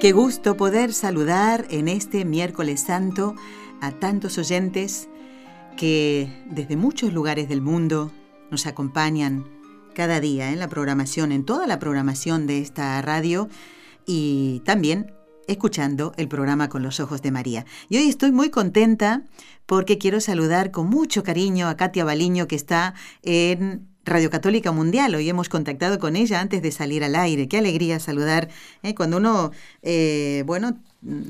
Qué gusto poder saludar en este miércoles santo a tantos oyentes que desde muchos lugares del mundo nos acompañan cada día en la programación, en toda la programación de esta radio y también escuchando el programa Con los Ojos de María. Y hoy estoy muy contenta porque quiero saludar con mucho cariño a Katia Baliño que está en Radio Católica Mundial. Hoy hemos contactado con ella antes de salir al aire. Qué alegría saludar ¿eh? cuando uno, eh, bueno,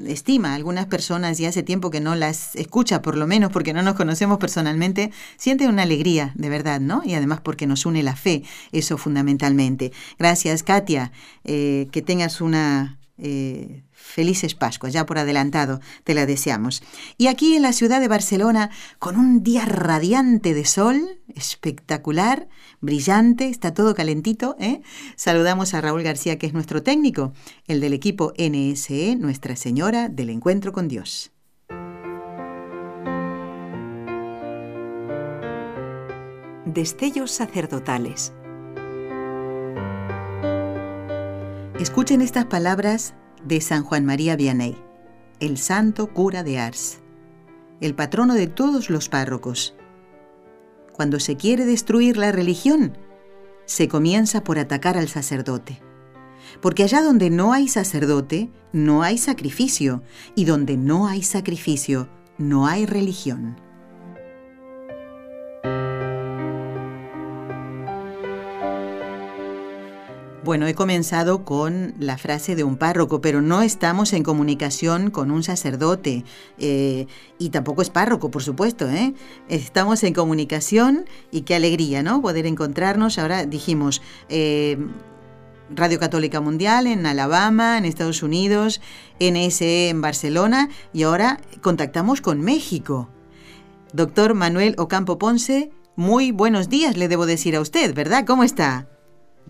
estima a algunas personas y hace tiempo que no las escucha, por lo menos porque no nos conocemos personalmente, siente una alegría, de verdad, ¿no? Y además porque nos une la fe, eso fundamentalmente. Gracias, Katia. Eh, que tengas una eh, felices Pascuas, ya por adelantado te la deseamos. Y aquí en la ciudad de Barcelona, con un día radiante de sol, espectacular, brillante, está todo calentito, ¿eh? saludamos a Raúl García, que es nuestro técnico, el del equipo NSE, Nuestra Señora del Encuentro con Dios. Destellos sacerdotales. Escuchen estas palabras de San Juan María Vianney, el santo cura de Ars, el patrono de todos los párrocos. Cuando se quiere destruir la religión, se comienza por atacar al sacerdote. Porque allá donde no hay sacerdote, no hay sacrificio, y donde no hay sacrificio, no hay religión. Bueno, he comenzado con la frase de un párroco, pero no estamos en comunicación con un sacerdote eh, y tampoco es párroco, por supuesto. ¿eh? Estamos en comunicación y qué alegría, ¿no? Poder encontrarnos. Ahora dijimos eh, Radio Católica Mundial en Alabama, en Estados Unidos, NSE en Barcelona y ahora contactamos con México. Doctor Manuel Ocampo Ponce, muy buenos días le debo decir a usted, ¿verdad? ¿Cómo está?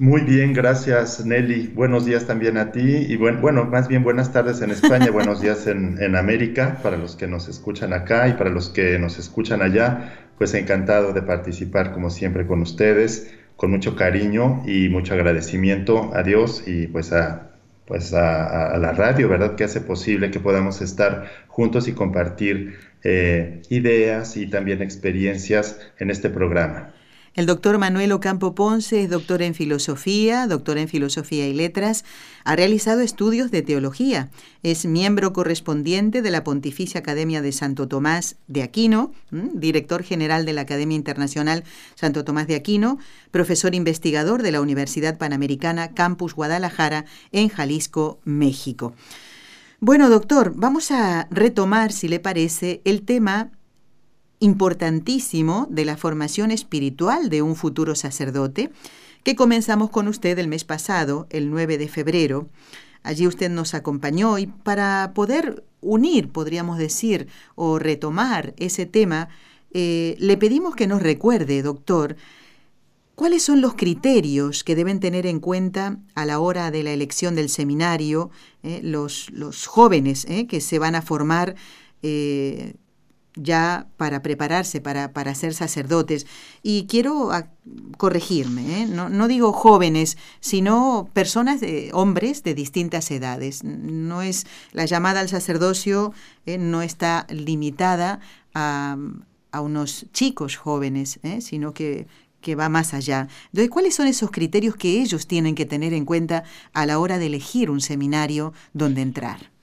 Muy bien, gracias Nelly. Buenos días también a ti y bueno, bueno más bien buenas tardes en España, buenos días en, en, América para los que nos escuchan acá y para los que nos escuchan allá. Pues encantado de participar como siempre con ustedes, con mucho cariño y mucho agradecimiento a Dios y pues a, pues a, a la radio, ¿verdad? Que hace posible que podamos estar juntos y compartir eh, ideas y también experiencias en este programa. El doctor Manuel Ocampo Ponce es doctor en filosofía, doctor en filosofía y letras, ha realizado estudios de teología, es miembro correspondiente de la Pontificia Academia de Santo Tomás de Aquino, director general de la Academia Internacional Santo Tomás de Aquino, profesor investigador de la Universidad Panamericana Campus Guadalajara en Jalisco, México. Bueno, doctor, vamos a retomar, si le parece, el tema importantísimo de la formación espiritual de un futuro sacerdote, que comenzamos con usted el mes pasado, el 9 de febrero. Allí usted nos acompañó y para poder unir, podríamos decir, o retomar ese tema, eh, le pedimos que nos recuerde, doctor, cuáles son los criterios que deben tener en cuenta a la hora de la elección del seminario eh, los, los, jóvenes eh, que se van a formar ya para prepararse para, para ser sacerdotes. Y quiero ah, corregirme, ¿eh? no, no, digo jóvenes, sino personas, de, hombres de distintas edades. No es la llamada al sacerdocio, ¿eh? no está limitada a, a, unos chicos jóvenes, ¿eh? sino que, que va más allá. Entonces, ¿cuáles son esos criterios que ellos tienen que tener en cuenta a la hora de elegir un seminario donde entrar?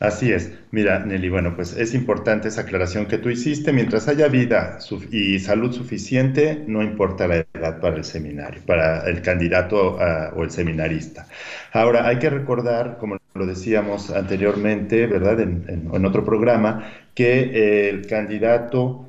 Así es. Mira, Nelly, bueno, pues es importante esa aclaración que tú hiciste. Mientras haya vida y salud suficiente, no importa la edad para el seminario, para el candidato o el seminarista. Ahora, hay que recordar, como lo decíamos anteriormente, ¿verdad? En, otro programa, que el candidato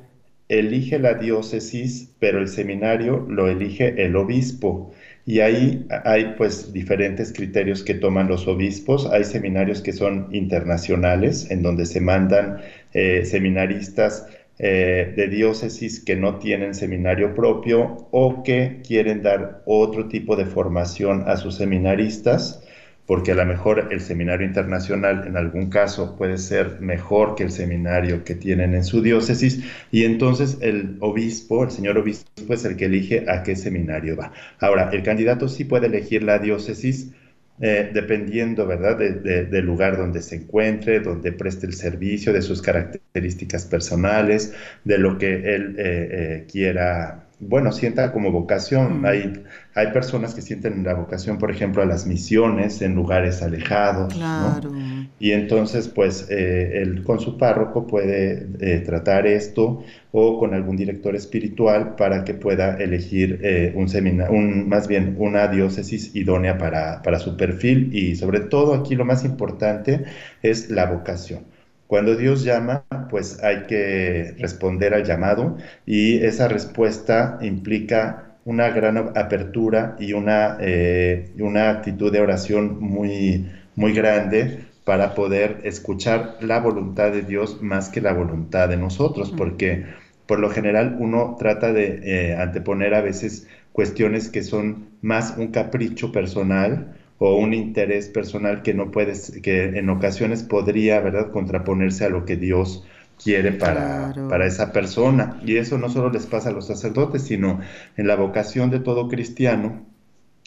elige la diócesis, pero el seminario lo elige el obispo. Y ahí hay pues diferentes criterios que toman los obispos. Hay seminarios que son internacionales, en donde se mandan eh, seminaristas eh, de diócesis que no tienen seminario propio o que quieren dar otro tipo de formación a sus seminaristas porque a lo mejor el seminario internacional en algún caso puede ser mejor que el seminario que tienen en su diócesis y entonces el obispo, el señor obispo es el que elige a qué seminario va. Ahora, el candidato sí puede elegir la diócesis eh, dependiendo, ¿verdad?, del lugar donde se encuentre, donde preste el servicio, de sus características personales, de lo que él eh, eh, quiera bueno, sienta como vocación. Mm. Hay, hay personas que sienten la vocación, por ejemplo, a las misiones en lugares alejados. Claro. Y entonces, pues, eh, él con su párroco puede eh, tratar esto o con algún director espiritual para que pueda elegir eh, un seminario, un, más bien una diócesis idónea para, para su perfil. Y sobre todo aquí lo más importante es la vocación. Cuando Dios llama, pues hay que responder al llamado y esa respuesta implica una gran apertura y una, eh, una actitud de oración muy, muy grande para poder escuchar la voluntad de Dios más que la voluntad de nosotros, porque por lo general uno trata de eh, anteponer a veces cuestiones que son más un capricho personal o un interés personal que no puedes, que en ocasiones podría, ¿verdad?, contraponerse a lo que Dios quiere para, para esa persona. Y eso no solo les pasa a los sacerdotes, sino en la vocación de todo cristiano,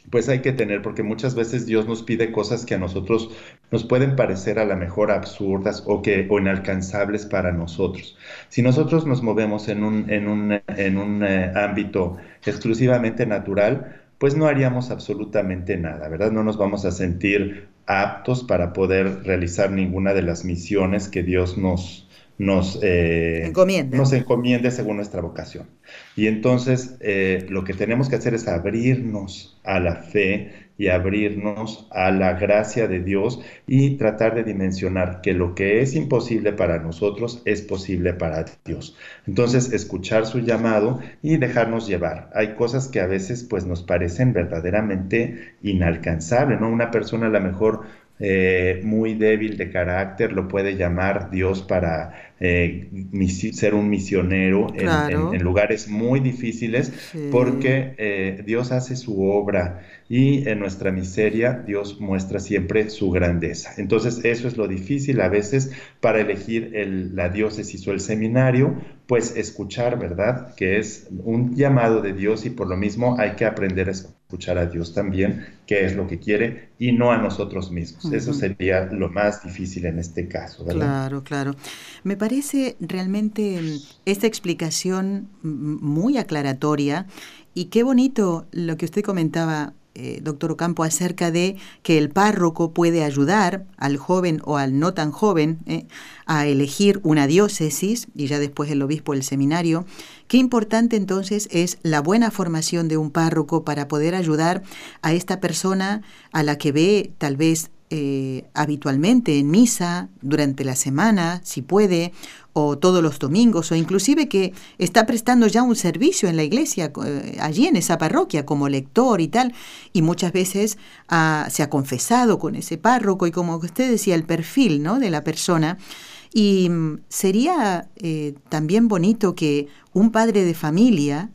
pues hay que tener, porque muchas veces Dios nos pide cosas que a nosotros nos pueden parecer a lo mejor absurdas o, que, o inalcanzables para nosotros. Si nosotros nos movemos en un, en un, en un eh, ámbito exclusivamente natural, pues no haríamos absolutamente nada, ¿verdad? No nos vamos a sentir aptos para poder realizar ninguna de las misiones que Dios nos, nos, eh, nos encomiende según nuestra vocación. Y entonces eh, lo que tenemos que hacer es abrirnos a la fe y abrirnos a la gracia de Dios y tratar de dimensionar que lo que es imposible para nosotros es posible para Dios. Entonces, escuchar su llamado y dejarnos llevar. Hay cosas que a veces pues nos parecen verdaderamente inalcanzables, ¿no? Una persona a lo mejor eh, muy débil de carácter, lo puede llamar Dios para eh, ser un misionero en, lugares muy difíciles, porque eh, Dios hace su obra y en nuestra miseria Dios muestra siempre su grandeza. Entonces eso es lo difícil a veces para elegir la diócesis o el seminario, pues escuchar, ¿verdad? Que es un llamado de Dios y por lo mismo hay que aprender a escuchar escuchar a Dios también, qué es lo que quiere, y no a nosotros mismos. Eso sería lo más difícil en este caso. Claro, claro. Me parece realmente mm, esta explicación muy aclaratoria y qué bonito lo que usted comentaba eh, doctor Ocampo, acerca de que el párroco puede ayudar al joven o al no tan joven eh, a elegir una diócesis y ya después el obispo el seminario. Qué importante entonces es la buena formación de un párroco para poder ayudar a esta persona a la que ve tal vez eh, habitualmente en misa durante la semana, si puede, o todos los domingos, o inclusive que está prestando ya un servicio en la iglesia, eh, allí en esa parroquia, como lector y tal, y muchas veces se ha confesado con ese párroco, y como usted decía, el perfil ¿no? de la persona. Y mm, sería eh, también bonito que un padre de familia,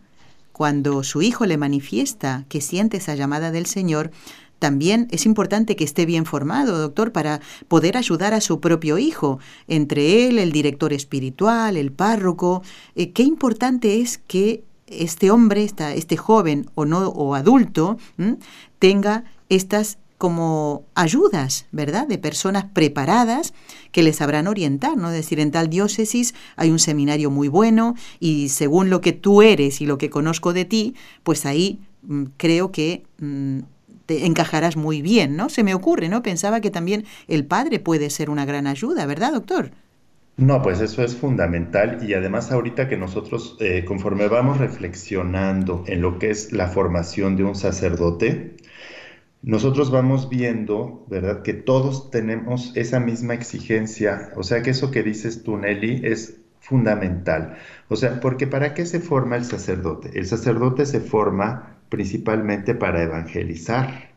cuando su hijo le manifiesta que siente esa llamada del Señor, también es importante que esté bien formado, doctor, para poder ayudar a su propio hijo, entre él, el director espiritual, el párroco. Eh, qué importante es que este hombre, este joven o no o adulto, tenga estas como ayudas, ¿verdad? De personas preparadas que les sabrán orientar, ¿no? Es decir, en tal diócesis hay un seminario muy bueno y según lo que tú eres y lo que conozco de ti, pues ahí mm, creo que encajarás muy bien, ¿no? Se me ocurre, ¿no? Pensaba que también el padre puede ser una gran ayuda, ¿verdad, doctor? No, pues eso es fundamental y además ahorita que nosotros, eh, conforme vamos reflexionando en lo que es la formación de un sacerdote, nosotros vamos viendo, ¿verdad?, que todos tenemos esa misma exigencia, o sea que eso que dices tú, Nelly, es fundamental. O sea, porque ¿para qué se forma el sacerdote? El sacerdote se forma principalmente para evangelizar.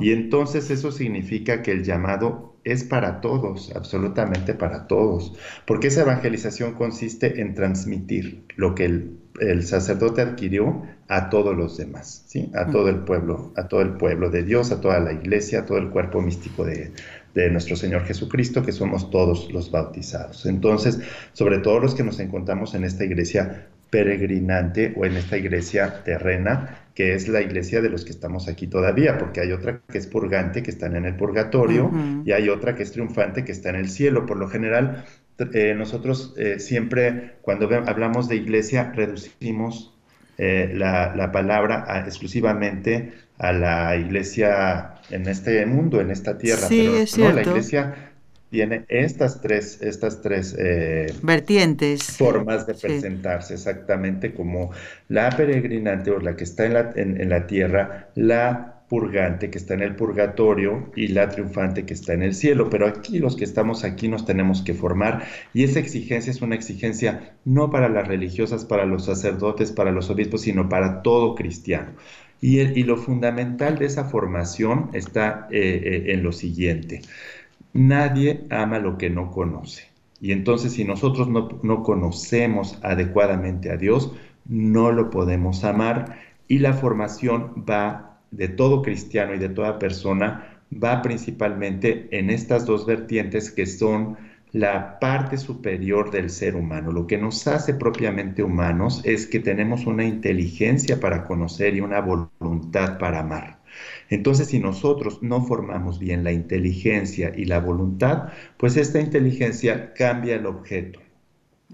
Y entonces eso significa que el llamado es para todos, absolutamente para todos, porque esa evangelización consiste en transmitir lo que el, sacerdote adquirió a todos los demás, ¿sí? a todo el pueblo, a todo el pueblo de Dios, a toda la iglesia, a todo el cuerpo místico de, de nuestro Señor Jesucristo, que somos todos los bautizados. Entonces, sobre todo los que nos encontramos en esta iglesia peregrinante o en esta iglesia terrena, que es la iglesia de los que estamos aquí todavía, porque hay otra que es purgante, que están en el purgatorio, y hay otra que es triunfante, que está en el cielo. Por lo general, eh, nosotros eh, siempre, cuando hablamos de iglesia, reducimos eh, la, palabra exclusivamente a la iglesia en este mundo, en esta tierra. pero no, la iglesia tiene estas tres, estas tres eh, vertientes. Formas de presentarse, exactamente como la peregrinante o la que está en la, en, la tierra, la purgante que está en el purgatorio y la triunfante que está en el cielo. Pero aquí los que estamos aquí nos tenemos que formar y esa exigencia es una exigencia no para las religiosas, para los sacerdotes, para los obispos, sino para todo cristiano. Y, y lo fundamental de esa formación está eh, eh, en lo siguiente. Nadie ama lo que no conoce. Y entonces si nosotros no, conocemos adecuadamente a Dios, no lo podemos amar. Y la formación va de todo cristiano y de toda persona, va principalmente en estas dos vertientes que son la parte superior del ser humano. Lo que nos hace propiamente humanos es que tenemos una inteligencia para conocer y una voluntad para amar. Entonces, si nosotros no formamos bien la inteligencia y la voluntad, pues esta inteligencia cambia el objeto.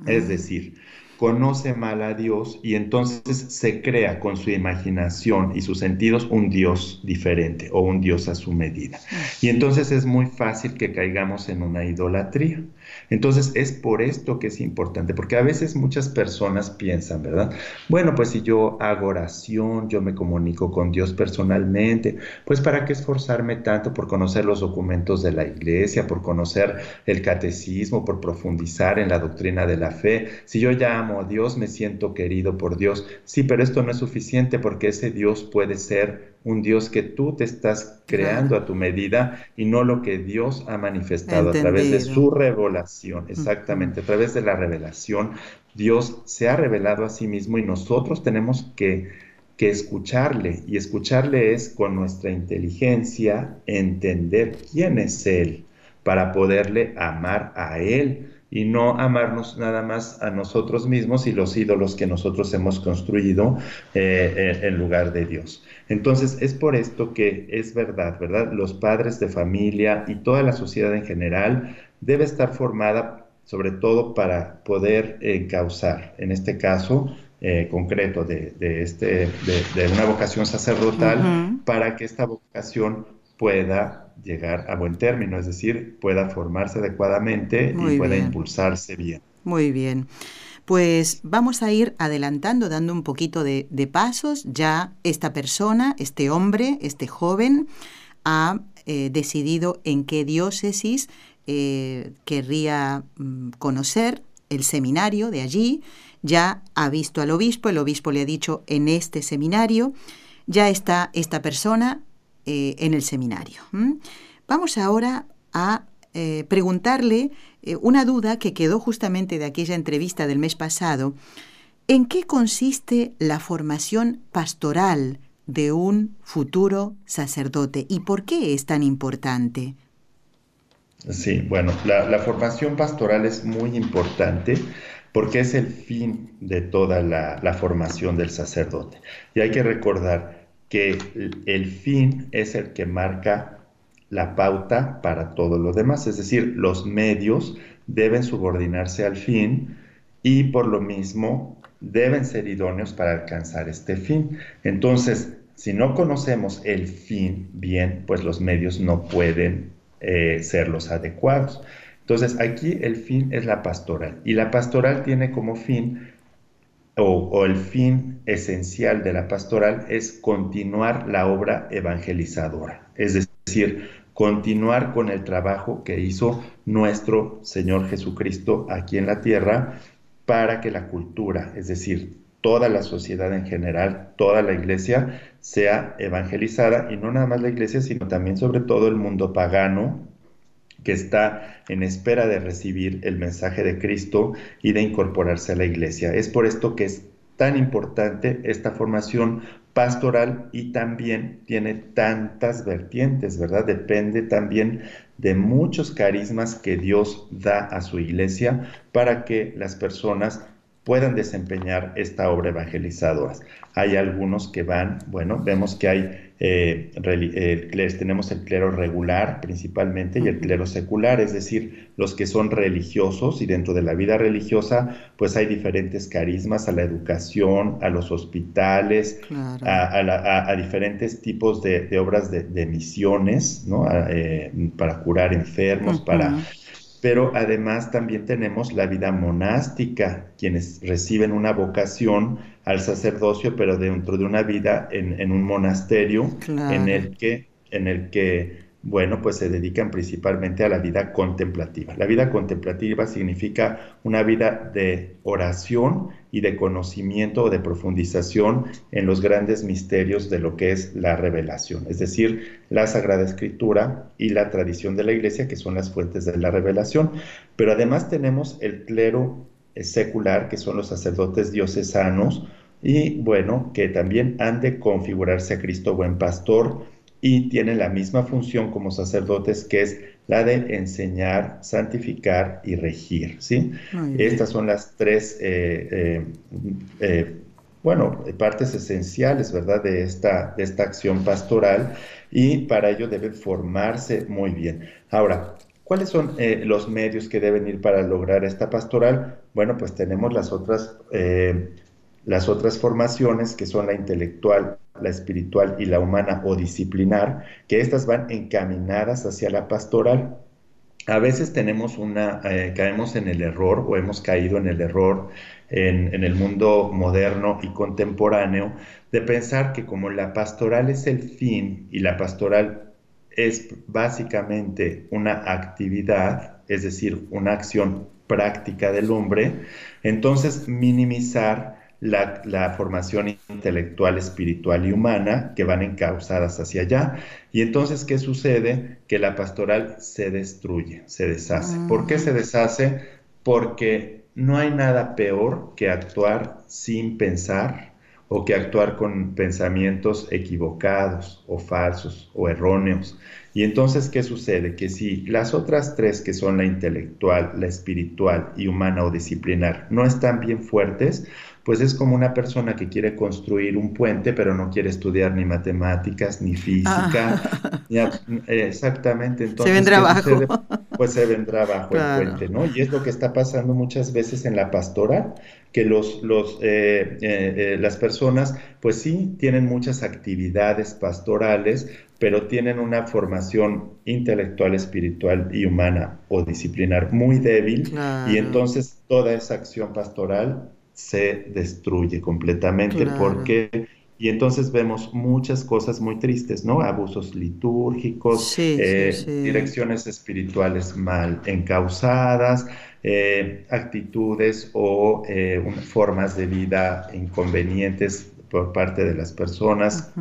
Es decir, conoce mal a Dios y entonces se crea con su imaginación y sus sentidos un Dios diferente o un Dios a su medida. Y entonces es muy fácil que caigamos en una idolatría. Entonces es por esto que es importante, porque a veces muchas personas piensan, ¿verdad? Bueno, pues si yo hago oración, yo me comunico con Dios personalmente, pues ¿para qué esforzarme tanto por conocer los documentos de la iglesia, por conocer el catecismo, por profundizar en la doctrina de la fe? Si yo ya amo a Dios, me siento querido por Dios. Sí, pero esto no es suficiente porque ese Dios puede ser un Dios que tú te estás creando a tu medida y no lo que Dios ha manifestado a través de su revelación, exactamente, a través de la revelación. Dios se ha revelado a sí mismo y nosotros tenemos que, que escucharle y escucharle es con nuestra inteligencia entender quién es Él para poderle amar a Él y no amarnos nada más a nosotros mismos y los ídolos que nosotros hemos construido eh, en lugar de Dios. Entonces, es por esto que es verdad, ¿verdad? Los padres de familia y toda la sociedad en general debe estar formada sobre todo para poder encauzar, en este caso eh, concreto de, este, de, una vocación sacerdotal, para que esta vocación pueda llegar a buen término, es decir, pueda formarse adecuadamente y pueda impulsarse bien. Muy bien. Pues vamos a ir adelantando, dando un poquito de, pasos. Ya esta persona, este hombre, este joven, ha eh, decidido en qué diócesis eh, querría mm, conocer el seminario de allí. Ya ha visto al obispo, el obispo le ha dicho en este seminario. Ya está esta persona eh, en el seminario. Vamos ahora a preguntarle eh, una duda que quedó justamente de aquella entrevista del mes pasado. ¿En qué consiste la formación pastoral de un futuro sacerdote y por qué es tan importante? Sí, bueno, la, formación pastoral es muy importante porque es el fin de toda la, la, formación del sacerdote. Y hay que recordar que el fin es el que marca la pauta para todo lo demás, es decir, los medios deben subordinarse al fin y por lo mismo deben ser idóneos para alcanzar este fin. Entonces, si no conocemos el fin bien, pues los medios no pueden eh, ser los adecuados. Entonces, aquí el fin es la pastoral y la pastoral tiene como fin o, o, el fin esencial de la pastoral es continuar la obra evangelizadora, es decir, continuar con el trabajo que hizo nuestro Señor Jesucristo aquí en la tierra para que la cultura, es decir, toda la sociedad en general, toda la iglesia, sea evangelizada, y no nada más la iglesia, sino también sobre todo el mundo pagano, que está en espera de recibir el mensaje de Cristo y de incorporarse a la iglesia. Es por esto que es tan importante esta formación pastoral y también tiene tantas vertientes, ¿verdad? Depende también de muchos carismas que Dios da a su iglesia para que las personas puedan desempeñar esta obra evangelizadora. Hay algunos que van, bueno, vemos que hay eh, eh tenemos el clero regular principalmente y el clero secular, es decir, los que son religiosos y dentro de la vida religiosa pues hay diferentes carismas a la educación, a los hospitales, a, diferentes tipos de, obras de, misiones, ¿no? Eh, para curar enfermos, para pero además también tenemos la vida monástica, quienes reciben una vocación al sacerdocio, pero dentro de una vida en, un monasterio en el que, en el que bueno, pues se dedican principalmente a la vida contemplativa. La vida contemplativa significa una vida de oración y de conocimiento o de profundización en los grandes misterios de lo que es la revelación, es decir, la Sagrada Escritura y la tradición de la Iglesia, que son las fuentes de la revelación. Pero además tenemos el clero secular, que son los sacerdotes diocesanos, y bueno, que también han de configurarse a Cristo buen pastor, y tienen la misma función como sacerdotes que es la de enseñar, santificar y regir. ¿sí? Estas son las tres, eh, eh, eh, bueno, partes esenciales, ¿verdad?, de esta, de esta acción pastoral y para ello deben formarse muy bien. Ahora, ¿cuáles son los medios que deben ir para lograr esta pastoral? Bueno, pues tenemos las otras las otras formaciones, que son la intelectual, la espiritual y la humana o disciplinar, que estas van encaminadas hacia la pastoral. A veces tenemos una, eh, caemos en el error o hemos caído en el error en, en, el mundo moderno y contemporáneo de pensar que como la pastoral es el fin y la pastoral es básicamente una actividad, es decir, una acción práctica del hombre, entonces minimizar la, formación intelectual, espiritual y humana que van encausadas hacia allá. Y entonces, ¿qué sucede? Que la pastoral se destruye, se deshace. ¿Por qué se deshace? Porque no hay nada peor que actuar sin pensar o que actuar con pensamientos equivocados o falsos o erróneos. Y entonces, ¿qué sucede? Que si las otras tres, que son la intelectual, la espiritual y humana o disciplinar, no están bien fuertes, pues es como una persona que quiere construir un puente, pero no quiere estudiar ni matemáticas, ni física. Ah. exactamente. Entonces, se vendrá abajo. Pues se vendrá abajo el puente, ¿no? Y es lo que está pasando muchas veces en la pastora, que los, los, eh, eh, eh, las personas, pues sí, tienen muchas actividades pastorales, pero tienen una formación intelectual, espiritual y humana o disciplinar muy débil, y entonces toda esa acción pastoral se destruye completamente. Porque y entonces vemos muchas cosas muy tristes, ¿no? Abusos litúrgicos, eh, direcciones espirituales mal encausadas, eh, actitudes o eh, formas de vida inconvenientes por parte de las personas,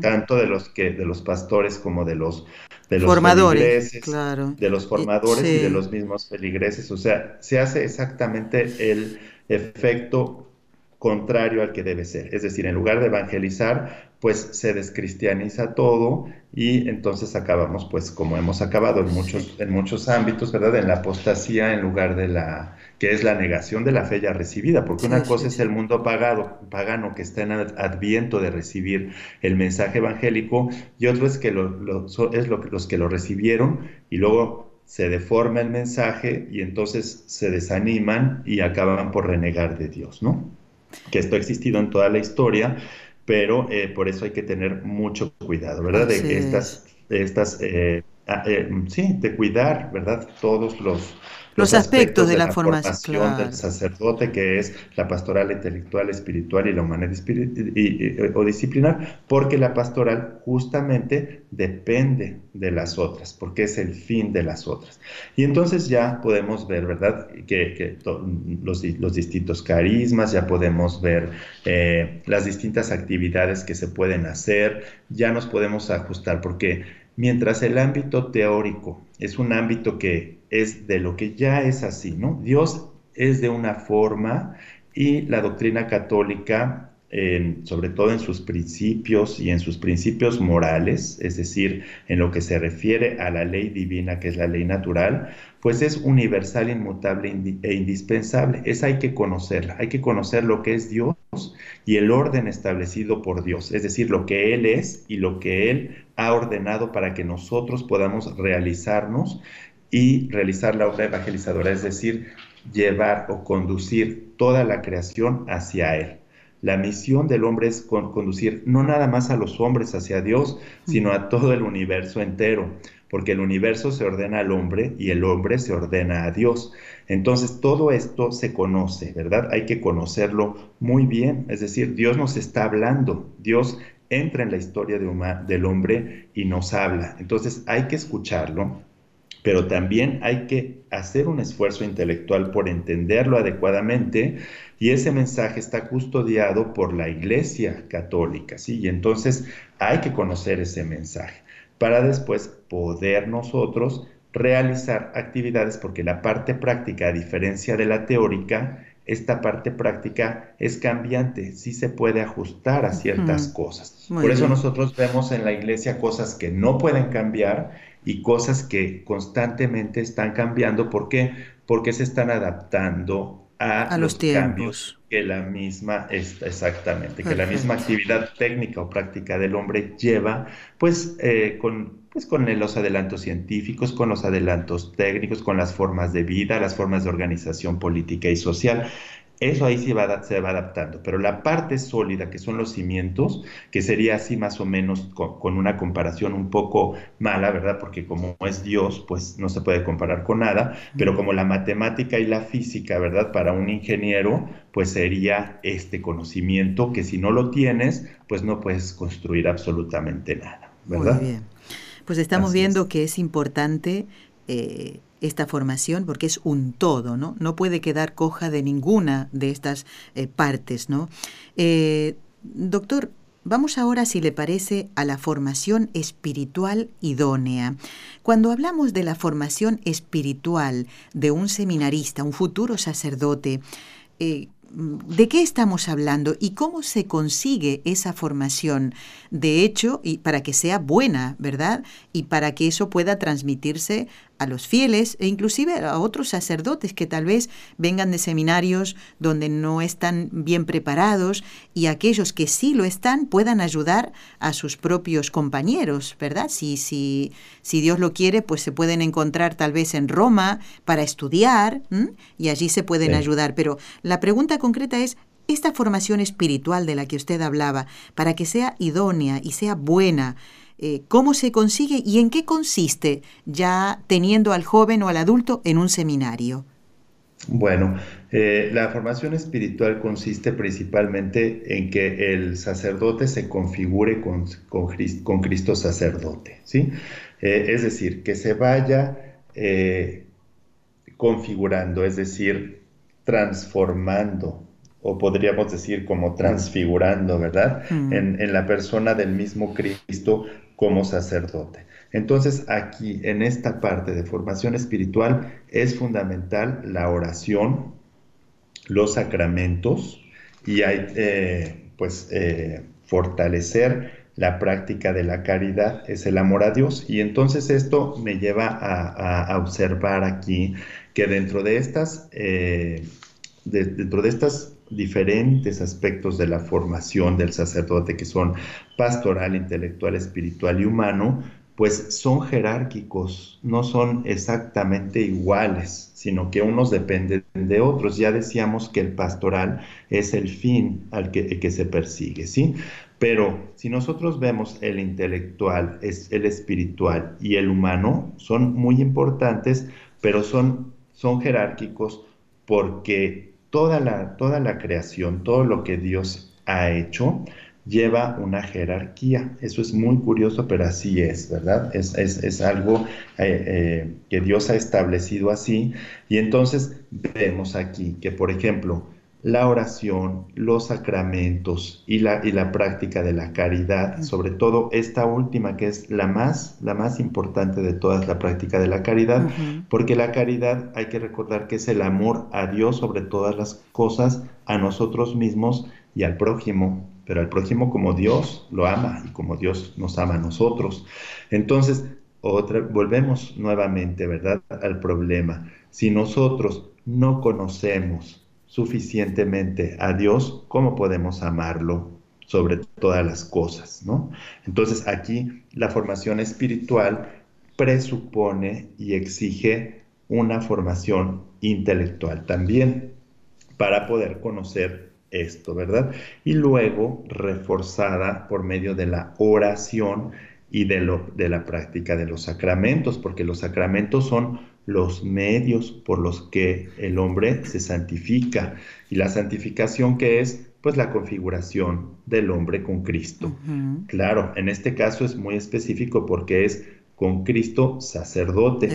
tanto de los que de los pastores como de los de los formadores, de los formadores y de los mismos feligreses, o sea, se hace exactamente el efecto contrario al que debe ser. Es decir, en lugar de evangelizar, pues se descristianiza todo y entonces acabamos, pues como hemos acabado en muchos, en muchos ámbitos, ¿verdad? En la apostasía en lugar de la, que es la negación de la fe ya recibida, porque una cosa es el mundo pagado, pagano que está en adviento de recibir el mensaje evangélico y otro es que lo, es lo, los que lo recibieron y luego se deforma el mensaje y entonces se desaniman y acaban por renegar de Dios, ¿no? Que esto ha existido en toda la historia, pero eh, por eso hay que tener mucho cuidado, ¿verdad? de que estas, estas eh, ah, eh, sí, de cuidar, ¿verdad? Todos los, los, aspectos, de, la, formación, del sacerdote, que es la pastoral intelectual, espiritual y la humana o disciplinar, porque la pastoral justamente depende de las otras, porque es el fin de las otras. Y entonces ya podemos ver, ¿verdad?, que, los, los, distintos carismas, ya podemos ver eh, las distintas actividades que se pueden hacer, ya nos podemos ajustar, porque Mientras el ámbito teórico es un ámbito que es de lo que ya es así, ¿no? Dios es de una forma y la doctrina católica, sobre todo en sus principios y en sus principios morales, es decir, en lo que se refiere a la ley divina, que es la ley natural, pues es universal, inmutable e indispensable. Es hay que conocerla, hay que conocer lo que es Dios y el orden establecido por Dios, es decir, lo que Él es y lo que Él ha ordenado para que nosotros podamos realizarnos y realizar la obra evangelizadora, es decir, llevar o conducir toda la creación hacia Él. La misión del hombre es conducir no nada más a los hombres hacia Dios, sino a todo el universo entero porque el universo se ordena al hombre y el hombre se ordena a Dios. Entonces todo esto se conoce, ¿verdad? Hay que conocerlo muy bien, es decir, Dios nos está hablando, Dios entra en la historia del hombre y nos habla. Entonces hay que escucharlo, pero también hay que hacer un esfuerzo intelectual por entenderlo adecuadamente y ese mensaje está custodiado por la Iglesia Católica, ¿sí? Y entonces hay que conocer ese mensaje para después poder nosotros realizar actividades, porque la parte práctica, a diferencia de la teórica, esta parte práctica es cambiante, sí se puede ajustar a ciertas cosas. Por eso nosotros vemos en la iglesia cosas que no pueden cambiar y cosas que constantemente están cambiando. ¿Por qué? Porque se están adaptando a, los, cambios que la misma, exactamente, que la misma actividad técnica o práctica del hombre lleva, pues, eh, con, pues con los adelantos científicos, con los adelantos técnicos, con las formas de vida, las formas de organización política y social. Eso ahí se va, se va adaptando, pero la parte sólida, que son los cimientos, que sería así más o menos con, una comparación un poco mala, ¿verdad? Porque como es Dios, pues no se puede comparar con nada, pero como la matemática y la física, ¿verdad? Para un ingeniero, pues sería este conocimiento que si no lo tienes, pues no puedes construir absolutamente nada, ¿verdad? Muy bien. Pues estamos viendo que es importante eh, esta formación porque es un todo, ¿no? No puede quedar coja de ninguna de estas eh, partes, ¿no? Eh, doctor, Vamos ahora, si le parece, a la formación espiritual idónea. Cuando hablamos de la formación espiritual de un seminarista, un futuro sacerdote, ¿de qué estamos hablando y cómo se consigue esa formación? De hecho, y para que sea buena, ¿verdad? Y para que eso pueda transmitirse a los fieles e inclusive a otros sacerdotes que tal vez vengan de seminarios donde no están bien preparados y aquellos que sí lo están puedan ayudar a sus propios compañeros, ¿verdad? Si, si, si Dios lo quiere, pues se pueden encontrar tal vez en Roma para estudiar y allí se pueden ayudar. Pero la pregunta concreta es, esta formación espiritual de la que usted hablaba, para que sea idónea y sea buena, eh, cómo se consigue y en qué consiste ya teniendo al joven o al adulto en un seminario. Bueno, eh, la formación espiritual consiste principalmente en que el sacerdote se configure con, con, Cristo sacerdote, ¿sí? Eh, es decir, que se vaya configurando, es decir, transformando, o podríamos decir como transfigurando, ¿verdad? Mm. En, en, la persona del mismo Cristo como sacerdote. Entonces aquí, en esta parte de formación espiritual, es fundamental la oración, los sacramentos y hay, eh, pues, eh, fortalecer la práctica de la caridad, es el amor a Dios. Y entonces esto me lleva a, observar aquí que dentro de estas, eh, dentro de estas diferentes aspectos de la formación del sacerdote que son pastoral, intelectual, espiritual y humano, pues son jerárquicos, no son exactamente iguales, sino que unos dependen de otros. Ya decíamos que el pastoral es el fin al que, se persigue, ¿sí? Pero si nosotros vemos el intelectual, el espiritual y el humano, son muy importantes, pero son, son jerárquicos porque toda la, toda la creación, todo lo que Dios ha hecho, lleva una jerarquía. Eso es muy curioso, pero así es, ¿verdad? Es, algo eh, eh, que Dios ha establecido así. Y entonces vemos aquí que, por ejemplo, la oración, los sacramentos y la, y la práctica de la caridad, sobre todo esta última que es la más, la más importante de todas, la práctica de la caridad, porque la caridad hay que recordar que es el amor a Dios sobre todas las cosas, a nosotros mismos y al prójimo, pero al prójimo como Dios lo ama y como Dios nos ama a nosotros. Entonces, otra, volvemos nuevamente, ¿verdad?, al problema. Si nosotros no conocemos suficientemente a Dios, ¿cómo podemos amarlo sobre todas las cosas? ¿no? Entonces aquí la formación espiritual presupone y exige una formación intelectual también para poder conocer esto, ¿verdad? Y luego reforzada por medio de la oración y de, lo, de la práctica de los sacramentos, porque los sacramentos son los medios por los que el hombre se santifica. Y la santificación que es, pues la configuración del hombre con Cristo. Claro, en este caso es muy específico porque es con Cristo sacerdote.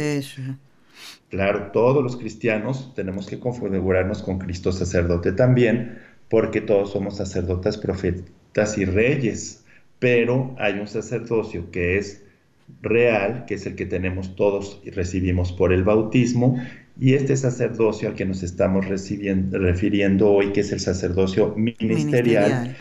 Claro, todos los cristianos tenemos que configurarnos con Cristo sacerdote también, porque todos somos sacerdotes, profetas y reyes, pero hay un sacerdocio que es real, que es el que tenemos todos y recibimos por el bautismo, y este sacerdocio al que nos estamos refiriendo hoy, que es el sacerdocio ministerial,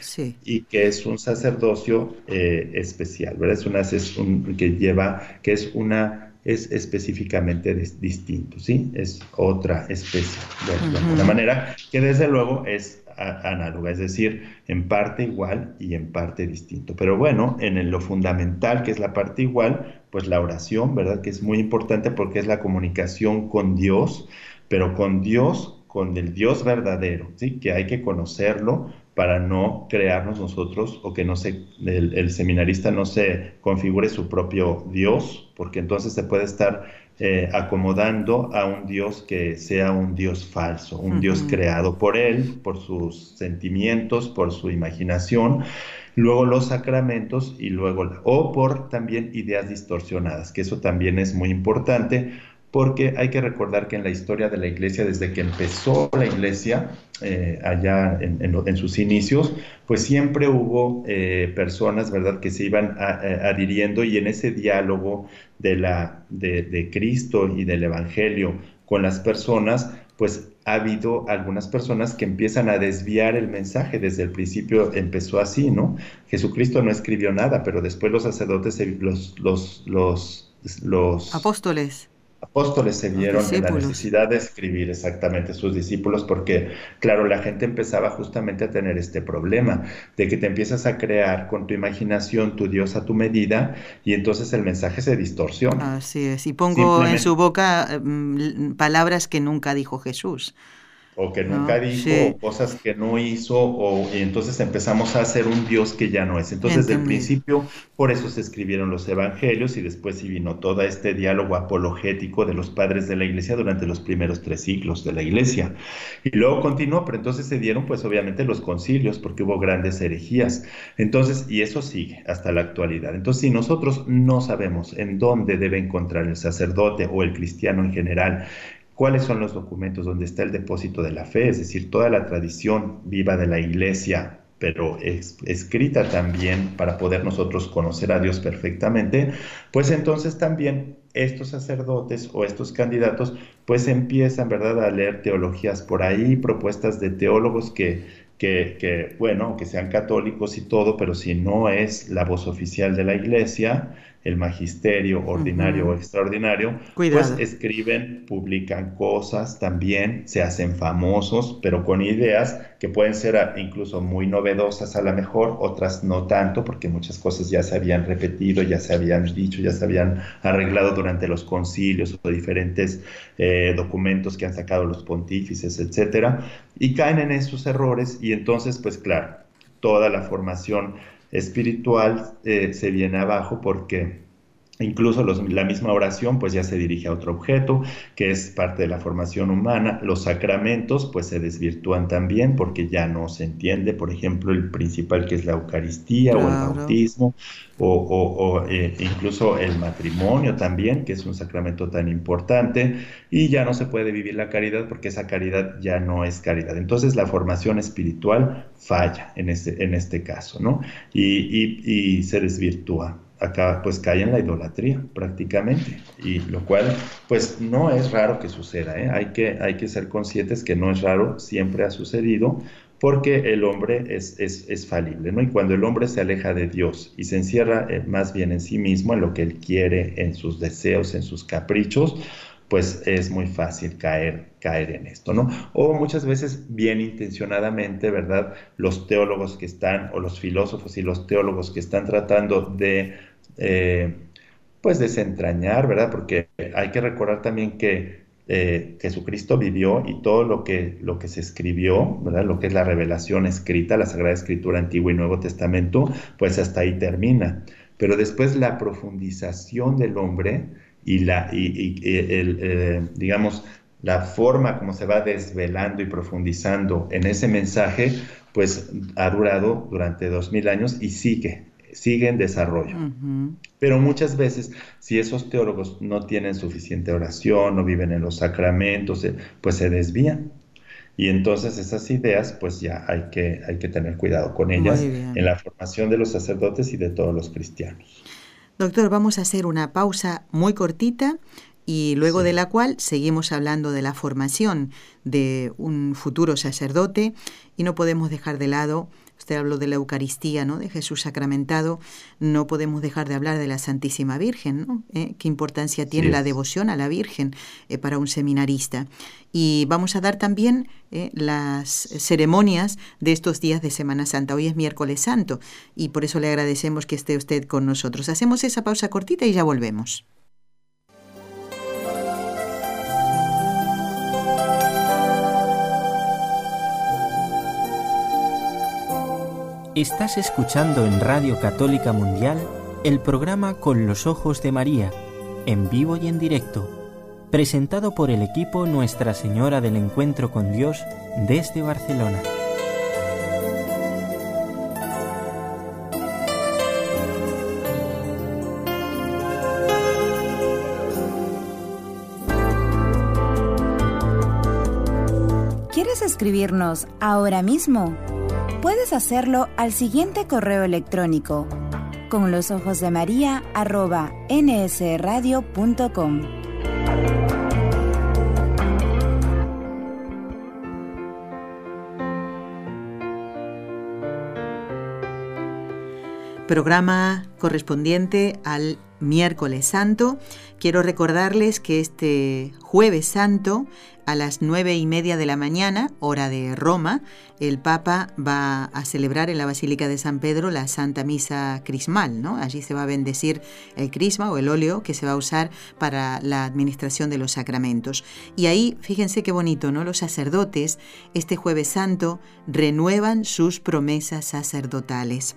y que es un sacerdocio eh, especial, ¿verdad? Es, una, es un, que lleva, que es una, es específicamente distinto, ¿sí? Es otra especie, de alguna manera, que desde luego es análoga, es decir, en parte igual y en parte distinto. Pero bueno, en lo fundamental, que es la parte igual, pues la oración, ¿verdad? Que es muy importante porque es la comunicación con Dios, pero con Dios, con el Dios verdadero, ¿sí? Que hay que conocerlo para no crearnos nosotros o que no se, el seminarista no se configure su propio Dios, porque entonces se puede estar eh, acomodando a un Dios que sea un Dios falso, un Dios creado por Él, por sus sentimientos, por su imaginación, luego los sacramentos y luego, o por también ideas distorsionadas, que eso también es muy importante porque hay que recordar que en la historia de la iglesia, desde que empezó la iglesia, eh, allá en, sus inicios, pues siempre hubo eh, personas, ¿verdad?, que se iban adhiriendo y en ese diálogo de, la, de, Cristo y del Evangelio con las personas, pues ha habido algunas personas que empiezan a desviar el mensaje. Desde el principio empezó así, ¿no? Jesucristo no escribió nada, pero después los sacerdotes, los, los, los, los apóstoles apóstoles se vieron en la necesidad de escribir exactamente sus discípulos porque, claro, la gente empezaba justamente a tener este problema de que te empiezas a crear con tu imaginación tu Dios a tu medida y entonces el mensaje se distorsiona. Así es, y pongo en su boca mm, palabras que nunca dijo Jesús o que nunca dijo, cosas que no hizo, o y entonces empezamos a hacer un Dios que ya no es. Entonces, desde el principio, por eso se escribieron los evangelios y después sí vino todo este diálogo apologético de los padres de la iglesia durante los primeros tres siglos de la iglesia. Y luego continuó, pero entonces se dieron, pues obviamente, los concilios, porque hubo grandes herejías. Entonces, y eso sigue hasta la actualidad. Entonces, si nosotros no sabemos en dónde debe encontrar el sacerdote o el cristiano en general cuáles son los documentos donde está el depósito de la fe, es decir, toda la tradición viva de la iglesia, pero es, escrita también para poder nosotros conocer a Dios perfectamente, pues entonces también estos sacerdotes o estos candidatos pues empiezan, ¿verdad?, a leer teologías por ahí, propuestas de teólogos que, que, que, bueno, que sean católicos y todo, pero si no es la voz oficial de la iglesia, el magisterio ordinario o extraordinario, pues escriben, publican cosas también, se hacen famosos, pero con ideas que pueden ser incluso muy novedosas a lo mejor, otras no tanto, porque muchas cosas ya se habían repetido, ya se habían dicho, ya se habían arreglado durante los concilios o diferentes eh, documentos que han sacado los pontífices, etcétera, y caen en esos errores y entonces, pues claro, toda la formación espiritual eh, se viene abajo porque Incluso la misma oración pues ya se dirige a otro objeto, que es parte de la formación humana. Los sacramentos pues se desvirtúan también porque ya no se entiende, por ejemplo, el principal que es la Eucaristía o el bautismo o, eh, incluso el matrimonio también, que es un sacramento tan importante, y ya no se puede vivir la caridad porque esa caridad ya no es caridad. Entonces la formación espiritual falla en este, en este caso, ¿no? y se desvirtúa acá pues cae en la idolatría prácticamente y lo cual pues no es raro que suceda ¿eh? hay que hay que ser conscientes que no es raro siempre ha sucedido porque el hombre es, es, falible ¿no? y cuando el hombre se aleja de Dios y se encierra eh, más bien en sí mismo en lo que él quiere en sus deseos en sus caprichos pues es muy fácil caer, caer en esto, ¿no? O muchas veces bien intencionadamente, ¿verdad? Los teólogos que están, o los filósofos y los teólogos que están tratando de, eh, pues desentrañar, ¿verdad? Porque hay que recordar también que eh, Jesucristo vivió y todo lo que, lo que se escribió, ¿verdad? Lo que es la revelación escrita, la Sagrada Escritura Antiguo y Nuevo Testamento, pues hasta ahí termina. Pero después la profundización del hombre, y, la, y, el, eh, digamos, la forma como se va desvelando y profundizando en ese mensaje, pues ha durado durante dos mil años y sigue, sigue en desarrollo. Pero muchas veces, si esos teólogos no tienen suficiente oración, no viven en los sacramentos, eh, pues se desvían. Y entonces esas ideas, pues ya hay que, hay que tener cuidado con ellas en la formación de los sacerdotes y de todos los cristianos. Doctor, vamos a hacer una pausa muy cortita y luego de la cual seguimos hablando de la formación de un futuro sacerdote y no podemos dejar de lado Usted habló de la Eucaristía, ¿no? De Jesús sacramentado. No podemos dejar de hablar de la Santísima Virgen, ¿no? ¿Eh? ¿Qué importancia tiene la devoción a la Virgen eh, para un seminarista? Y vamos a dar también eh, las ceremonias de estos días de Semana Santa. Hoy es miércoles santo y por eso le agradecemos que esté usted con nosotros. Hacemos esa pausa cortita y ya volvemos. Estás escuchando en Radio Católica Mundial el programa Con los Ojos de María, en vivo y en directo, presentado por el equipo Nuestra Señora del Encuentro con Dios desde Barcelona. ¿Quieres escribirnos ahora mismo? Puedes hacerlo al siguiente correo electrónico con los ojos de María arroba nsradio.com. Programa correspondiente al miércoles santo. Quiero recordarles que este jueves santo a las nueve y media de la mañana, hora de Roma, el Papa va a celebrar en la Basílica de San Pedro la Santa Misa Crismal, ¿no? Allí se va a bendecir el crisma o el óleo que se va a usar para la administración de los sacramentos. Y ahí, fíjense qué bonito, ¿no? Los sacerdotes este jueves santo renuevan sus promesas sacerdotales.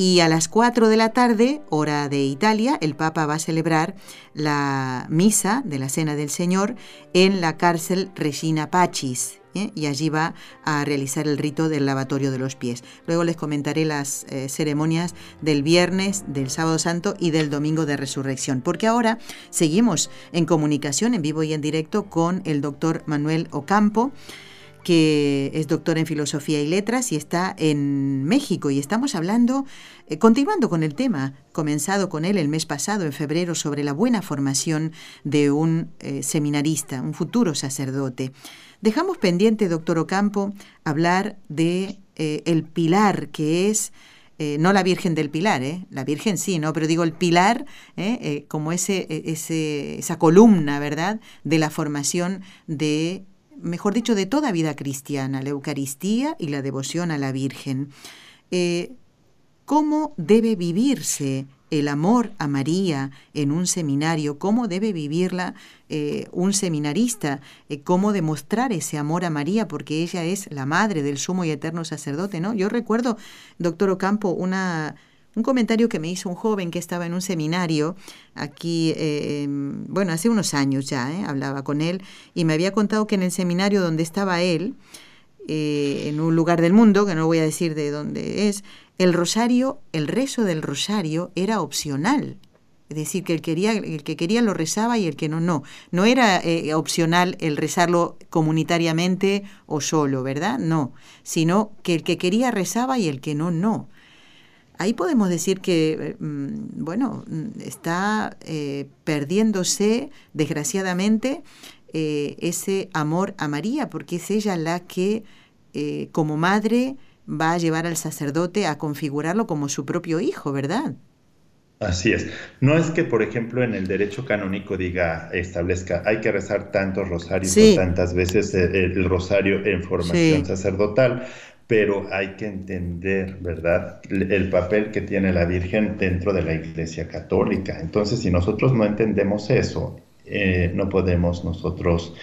Y a las 4 de la tarde, hora de Italia, el Papa va a celebrar la misa de la Cena del Señor en la cárcel Regina Pacis. ¿eh? Y allí va a realizar el rito del lavatorio de los pies. Luego les comentaré las eh, ceremonias del viernes, del sábado santo y del domingo de resurrección. Porque ahora seguimos en comunicación en vivo y en directo con el doctor Manuel Ocampo que es doctor en Filosofía y Letras y está en México. Y estamos hablando, eh, continuando con el tema, comenzado con él el mes pasado, en febrero, sobre la buena formación de un eh, seminarista, un futuro sacerdote. Dejamos pendiente, doctor Ocampo, hablar de eh, el pilar que es no la Virgen del Pilar, la Virgen sí, ¿no? Pero digo el pilar como ese, ese, esa columna, ¿verdad?, de la formación de mejor dicho, de toda vida cristiana, la Eucaristía y la devoción a la Virgen. Eh, cómo debe vivirse el amor a María en un seminario, cómo debe vivirla eh, un seminarista, eh, cómo demostrar ese amor a María, porque ella es la madre del sumo y eterno sacerdote, ¿no? Yo recuerdo, doctor Ocampo, una, un comentario que me hizo un joven que estaba en un seminario aquí, eh, bueno, hace unos años ya, hablaba con él, y me había contado que en el seminario donde estaba él, en un lugar del mundo, que no voy a decir de dónde es, el rosario, el rezo del rosario era opcional. Es decir, que el que quería lo rezaba y el que no, no. No era eh, opcional el rezarlo comunitariamente o solo, ¿verdad? No. Sino que el que quería rezaba y el que no, no. Ahí podemos decir que, mm, bueno, está eh, perdiéndose, desgraciadamente, eh, ese amor a María, porque es ella la que, como madre, va a llevar al sacerdote a configurarlo como su propio hijo, ¿verdad? Así es. No es que, por ejemplo, en el derecho canónico diga, establezca, hay que rezar tantos rosarios o tantas veces el, rosario en formación sacerdotal, pero hay que entender, ¿verdad?, el papel que tiene la Virgen dentro de la Iglesia Católica. Entonces, si nosotros no entendemos eso, eh, no podemos nosotros,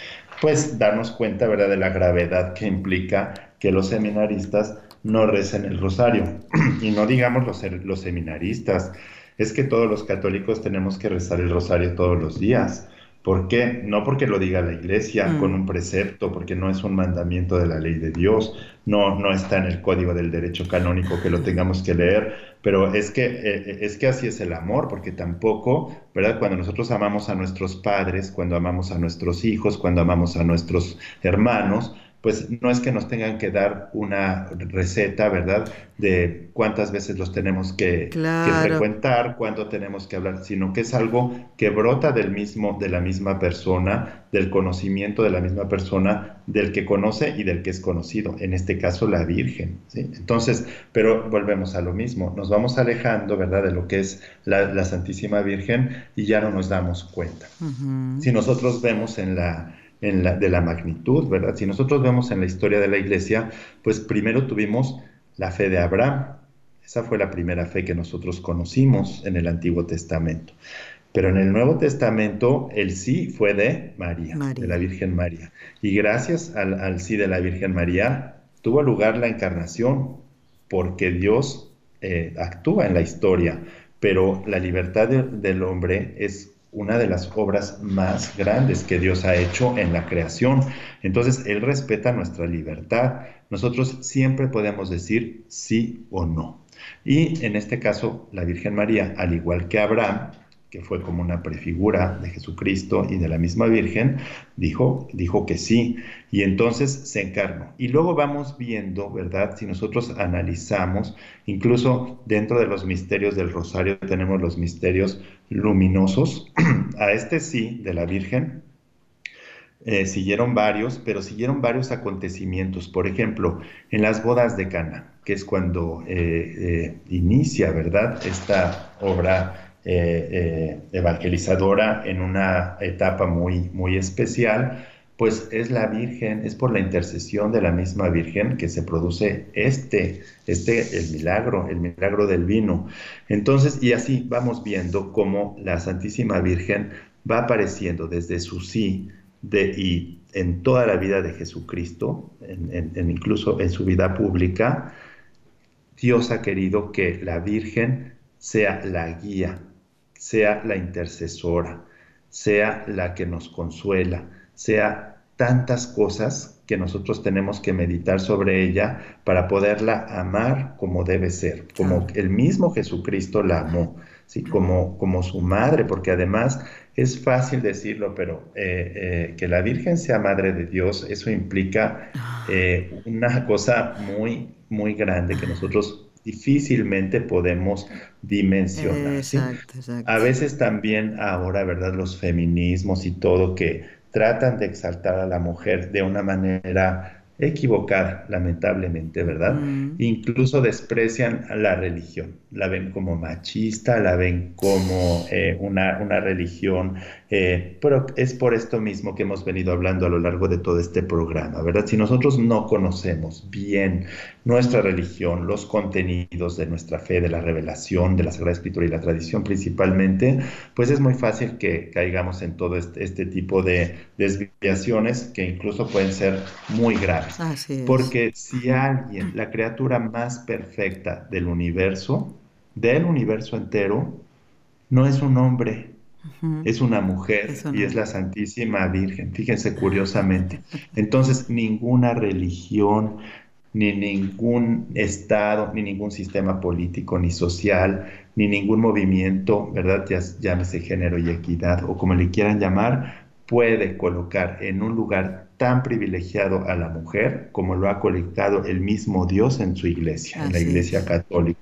pues, darnos cuenta, ¿verdad?, de la gravedad que implica que los seminaristas no recen el rosario. y no digamos los, los seminaristas, es que todos los católicos tenemos que rezar el rosario todos los días. ¿Por qué? No porque lo diga la iglesia mm. con un precepto, porque no es un mandamiento de la ley de Dios, no, no está en el código del derecho canónico que lo tengamos que leer, pero es que, eh, eh, es que así es el amor, porque tampoco, ¿verdad? Cuando nosotros amamos a nuestros padres, cuando amamos a nuestros hijos, cuando amamos a nuestros hermanos, pues no es que nos tengan que dar una receta, ¿verdad? De cuántas veces los tenemos que, frecuentar, cuándo tenemos que hablar, sino que es algo que brota del mismo, de la misma persona, del conocimiento de la misma persona, del que conoce y del que es conocido, en este caso la Virgen, ¿sí? Entonces, pero volvemos a lo mismo, nos vamos alejando, ¿verdad?, de lo que es la, Santísima Virgen y ya no nos damos cuenta. Si nosotros vemos en la de la magnitud, ¿verdad? Si nosotros vemos en la historia de la iglesia, pues primero tuvimos la fe de Abraham. Esa fue la primera fe que nosotros conocimos en el Antiguo Testamento. Pero en el Nuevo Testamento el sí fue de María, de la Virgen María. Y gracias al, sí de la Virgen María tuvo lugar la encarnación, porque Dios eh, actúa en la historia, pero la libertad del hombre es una de las obras más grandes que Dios ha hecho en la creación. Entonces, Él respeta nuestra libertad. Nosotros siempre podemos decir sí o no. Y en este caso, la Virgen María, al igual que Abraham, que fue como una prefigura de Jesucristo y de la misma Virgen, dijo, dijo que sí, y entonces se encarnó. Y luego vamos viendo, ¿verdad? Si nosotros analizamos, incluso dentro de los misterios del rosario tenemos los misterios luminosos, a este sí de la Virgen, eh, siguieron varios, pero siguieron varios acontecimientos. Por ejemplo, en las bodas de Cana, que es cuando eh, eh, inicia, ¿verdad? Esta obra evangelizadora en una etapa muy, muy especial, pues es la Virgen, es por la intercesión de la misma Virgen que se produce este, este, el milagro, el milagro del vino. Entonces, y así vamos viendo cómo la Santísima Virgen va apareciendo desde su sí de, y en toda la vida de Jesucristo, en, incluso en su vida pública, Dios ha querido que la Virgen sea la guía sea la intercesora, sea la que nos consuela, sea tantas cosas que nosotros tenemos que meditar sobre ella para poderla amar como debe ser, como el mismo Jesucristo la amó, ¿sí? como, como su madre, porque además es fácil decirlo, pero eh, eh, que la Virgen sea madre de Dios, eso implica ah. eh, una cosa muy, muy grande que nosotros difícilmente podemos dimensionar. A veces también ahora, ¿verdad? Los feminismos y todo que tratan de exaltar a la mujer de una manera equivocada, lamentablemente, ¿verdad? Incluso desprecian a la religión, la ven como machista, la ven como eh, una, una, religión, eh, pero es por esto mismo que hemos venido hablando a lo largo de todo este programa, ¿verdad? Si nosotros no conocemos bien nuestra religión, los contenidos de nuestra fe, de la revelación, de la Sagrada Escritura y la tradición principalmente, pues es muy fácil que caigamos en todo este, este tipo de desviaciones que incluso pueden ser muy graves. Porque si alguien, la criatura más perfecta del universo, del universo entero, no es un hombre, es una mujer y es la Santísima Virgen. Fíjense curiosamente. Entonces, ninguna religión, ni ningún Estado, ni ningún sistema político, ni social, ni ningún movimiento, ¿verdad? Ya, llámese género y equidad, o como le quieran llamar, puede colocar en un lugar tan privilegiado a la mujer como lo ha colocado el mismo Dios en su iglesia, en la iglesia católica,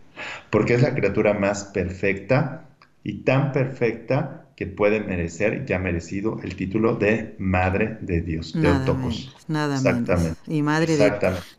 porque es la criatura más perfecta y tan perfecta que puede merecer, ya merecido, el título de Madre de Dios, de Otocos. Nada Exactamente. Y Madre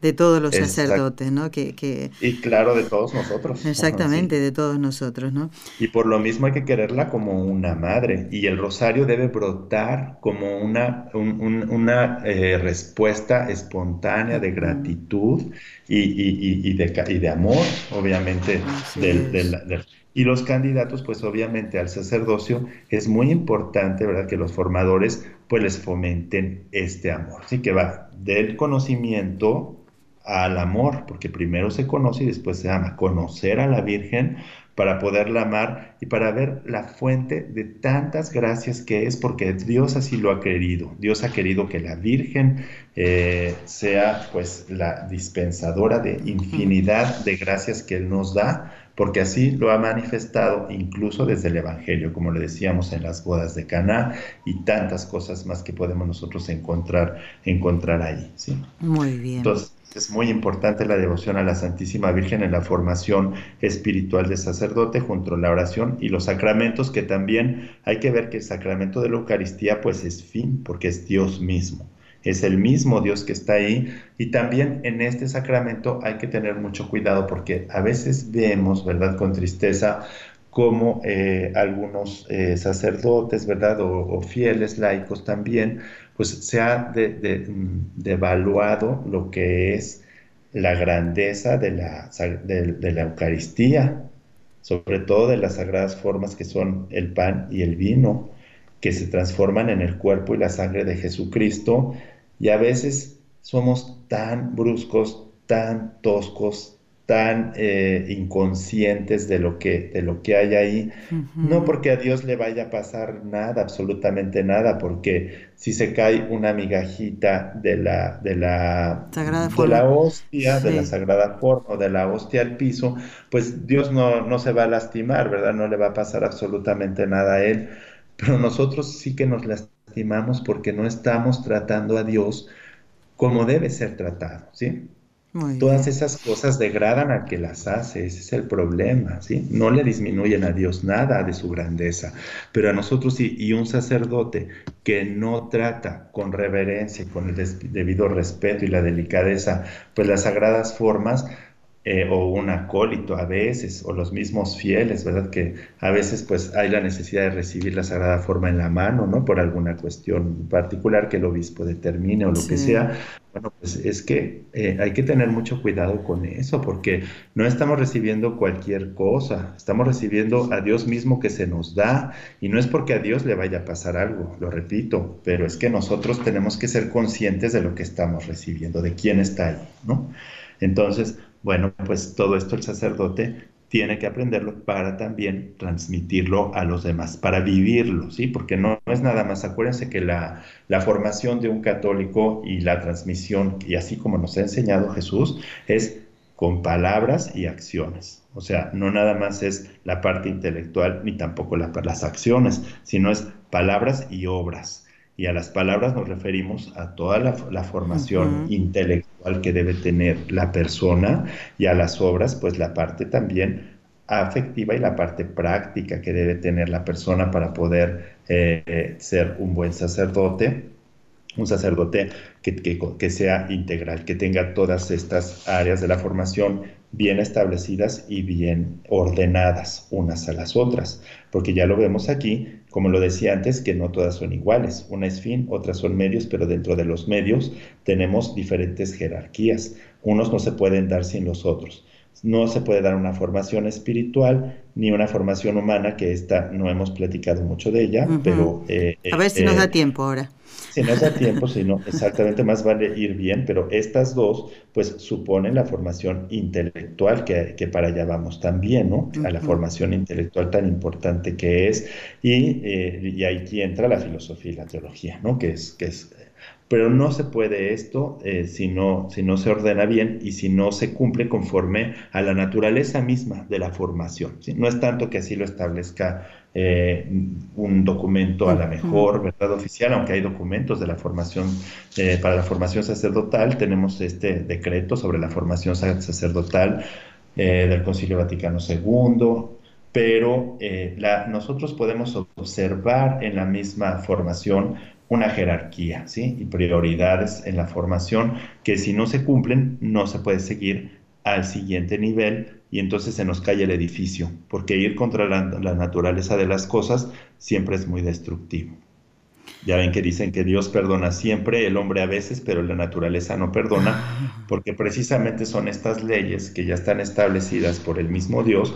de, todos los sacerdotes, ¿no? Que, Y claro, de todos nosotros. Exactamente, de todos nosotros, ¿no? Y por lo mismo hay que quererla como una madre. Y el rosario debe brotar como una, una eh, respuesta espontánea de gratitud y, y, y, de, y de amor, obviamente, del, del y los candidatos, pues obviamente al sacerdocio es muy importante, ¿verdad? Que los formadores pues les fomenten este amor. Así que va del conocimiento al amor, porque primero se conoce y después se ama. Conocer a la Virgen para poderla amar y para ver la fuente de tantas gracias que es, porque Dios así lo ha querido. Dios ha querido que la Virgen eh, sea pues la dispensadora de infinidad de gracias que Él nos da porque así lo ha manifestado incluso desde el Evangelio, como le decíamos en las bodas de Caná y tantas cosas más que podemos nosotros encontrar, encontrar ahí. ¿sí? Muy bien. Entonces, es muy importante la devoción a la Santísima Virgen en la formación espiritual de sacerdote junto a la oración y los sacramentos, que también hay que ver que el sacramento de la Eucaristía pues es fin, porque es Dios mismo es el mismo Dios que está ahí. Y también en este sacramento hay que tener mucho cuidado porque a veces vemos, ¿verdad?, con tristeza como eh, algunos eh, sacerdotes, ¿verdad?, o, fieles laicos también, pues se ha devaluado lo que es la grandeza de la, de la Eucaristía, sobre todo de las sagradas formas que son el pan y el vino, que se transforman en el cuerpo y la sangre de Jesucristo y a veces somos tan bruscos, tan toscos, tan eh, inconscientes de lo, que, de lo que hay ahí. No porque a Dios le vaya a pasar nada, absolutamente nada, porque si se cae una migajita de la, de la, de la hostia, de la sagrada forma o de la hostia al piso, pues Dios no, no se va a lastimar, ¿verdad? No le va a pasar absolutamente nada a Él. Pero nosotros sí que nos lastimamos porque no estamos tratando a Dios como debe ser tratado, ¿sí? Todas esas cosas degradan al que las hace, ese es el problema, ¿sí? No le disminuyen a Dios nada de su grandeza, pero a nosotros sí, y un sacerdote que no trata con reverencia, con el debido respeto y la delicadeza, pues las sagradas formas, eh, o un acólito a veces, o los mismos fieles, ¿verdad? Que a veces pues hay la necesidad de recibir la Sagrada Forma en la mano, ¿no? Por alguna cuestión particular que el obispo determine o lo que sea. Bueno, pues es que eh, hay que tener mucho cuidado con eso, porque no estamos recibiendo cualquier cosa, estamos recibiendo a Dios mismo que se nos da, y no es porque a Dios le vaya a pasar algo, lo repito, pero es que nosotros tenemos que ser conscientes de lo que estamos recibiendo, de quién está ahí, ¿no? Entonces, bueno, pues todo esto el sacerdote tiene que aprenderlo para también transmitirlo a los demás, para vivirlo, ¿sí? Porque no, es nada más, acuérdense que la, formación de un católico y la transmisión, y así como nos ha enseñado Jesús, es con palabras y acciones. O sea, no nada más es la parte intelectual ni tampoco las acciones, sino es palabras y obras. Y a las palabras nos referimos a toda la, formación intelectual que debe tener la persona y a las obras, pues la parte también afectiva y la parte práctica que debe tener la persona para poder eh, ser un buen sacerdote un sacerdote que, que, sea integral, que tenga todas estas áreas de la formación bien establecidas y bien ordenadas unas a las otras, porque ya lo vemos aquí, como lo decía antes, que no todas son iguales, una es fin, otras son medios, pero dentro de los medios tenemos diferentes jerarquías, unos no se pueden dar sin los otros. No se puede dar una formación espiritual ni una formación humana, que esta no hemos platicado mucho de ella, pero... Eh, a ver si nos da eh, tiempo ahora. Si no da tiempo, si no, exactamente más vale ir bien, pero estas dos, pues suponen la formación intelectual que, que para allá vamos también, ¿no? A la formación intelectual tan importante que es, y, eh, y aquí entra la filosofía y la teología, ¿no? Que es, que es pero no se puede esto eh, si, no, si no se ordena bien y si no se cumple conforme a la naturaleza misma de la formación. No es tanto que así lo establezca eh, un documento a la mejor, ¿verdad? Oficial, aunque hay documentos de la formación, eh, para la formación sacerdotal, tenemos este decreto sobre la formación sacerdotal del Concilio Vaticano II, pero la, nosotros podemos observar en la misma formación una jerarquía ¿sí? y prioridades en la formación que si no se cumplen no se puede seguir al siguiente nivel y entonces se nos cae el edificio, porque ir contra la, naturaleza de las cosas siempre es muy destructivo. Ya ven que dicen que Dios perdona siempre, el hombre a veces, pero la naturaleza no perdona, porque precisamente son estas leyes que ya están establecidas por el mismo Dios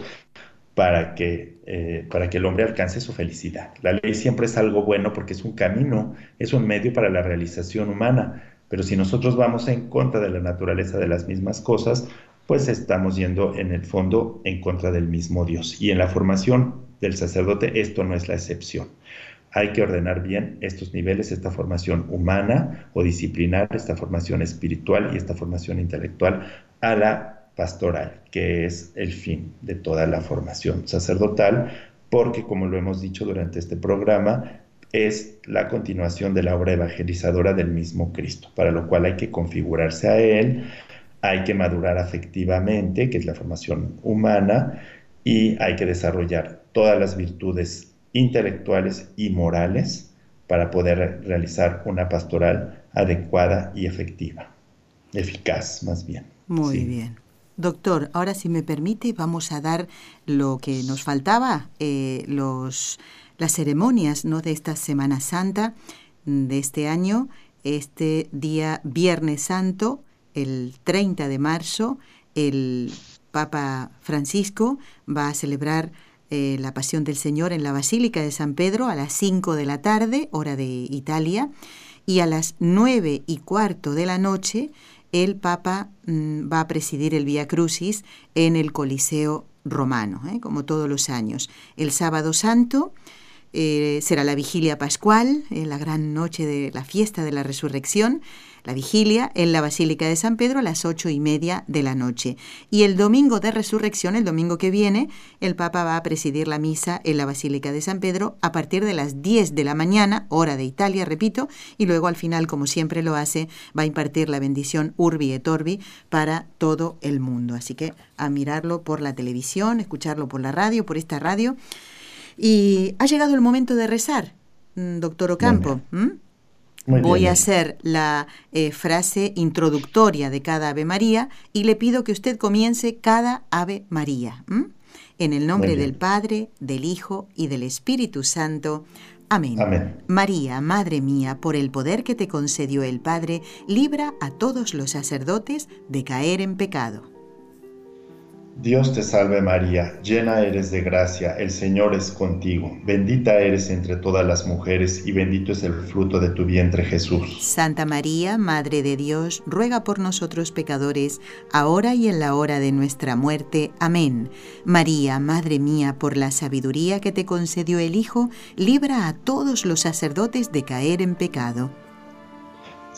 para que, eh, para que el hombre alcance su felicidad. La ley siempre es algo bueno porque es un camino, es un medio para la realización humana, pero si nosotros vamos en contra de la naturaleza de las mismas cosas, pues estamos yendo en el fondo en contra del mismo Dios. Y en la formación del sacerdote esto no es la excepción. Hay que ordenar bien estos niveles, esta formación humana o disciplinar, esta formación espiritual y esta formación intelectual a la pastoral, que es el fin de toda la formación sacerdotal, porque como lo hemos dicho durante este programa, es la continuación de la obra evangelizadora del mismo Cristo, para lo cual hay que configurarse a Él, hay que madurar afectivamente, que es la formación humana, y hay que desarrollar todas las virtudes intelectuales y morales para poder realizar una pastoral adecuada y efectiva, eficaz más bien. Muy bien. Doctor, ahora si me permite vamos a dar lo que nos faltaba, eh, los, las ceremonias ¿no? de esta Semana Santa de este año, este día Viernes Santo, el 30 de marzo, el Papa Francisco va a celebrar eh, la Pasión del Señor en la Basílica de San Pedro a las 5 de la tarde, hora de Italia, y a las 9 y cuarto de la noche el Papa mm, va a presidir el Vía Crucis en el Coliseo romano, ¿eh? como todos los años. El sábado santo eh, será la vigilia pascual, eh, la gran noche de la fiesta de la resurrección, la vigilia en la Basílica de San Pedro a las ocho y media de la noche. Y el domingo de resurrección, el domingo que viene, el Papa va a presidir la misa en la Basílica de San Pedro a partir de las 10 de la mañana, hora de Italia, repito, y luego al final, como siempre lo hace, va a impartir la bendición Urbi et Orbi para todo el mundo. Así que a mirarlo por la televisión, escucharlo por la radio, por esta radio. Y ha llegado el momento de rezar, mm, doctor Ocampo. Voy a hacer la eh, frase introductoria de cada Ave María y le pido que usted comience cada Ave María. En el nombre del Padre, del Hijo y del Espíritu Santo. Amén. Amén. María, Madre mía, por el poder que te concedió el Padre, libra a todos los sacerdotes de caer en pecado. Dios te salve María, llena eres de gracia, el Señor es contigo, bendita eres entre todas las mujeres y bendito es el fruto de tu vientre Jesús. Santa María, Madre de Dios, ruega por nosotros pecadores, ahora y en la hora de nuestra muerte. Amén. María, Madre mía, por la sabiduría que te concedió el Hijo, libra a todos los sacerdotes de caer en pecado.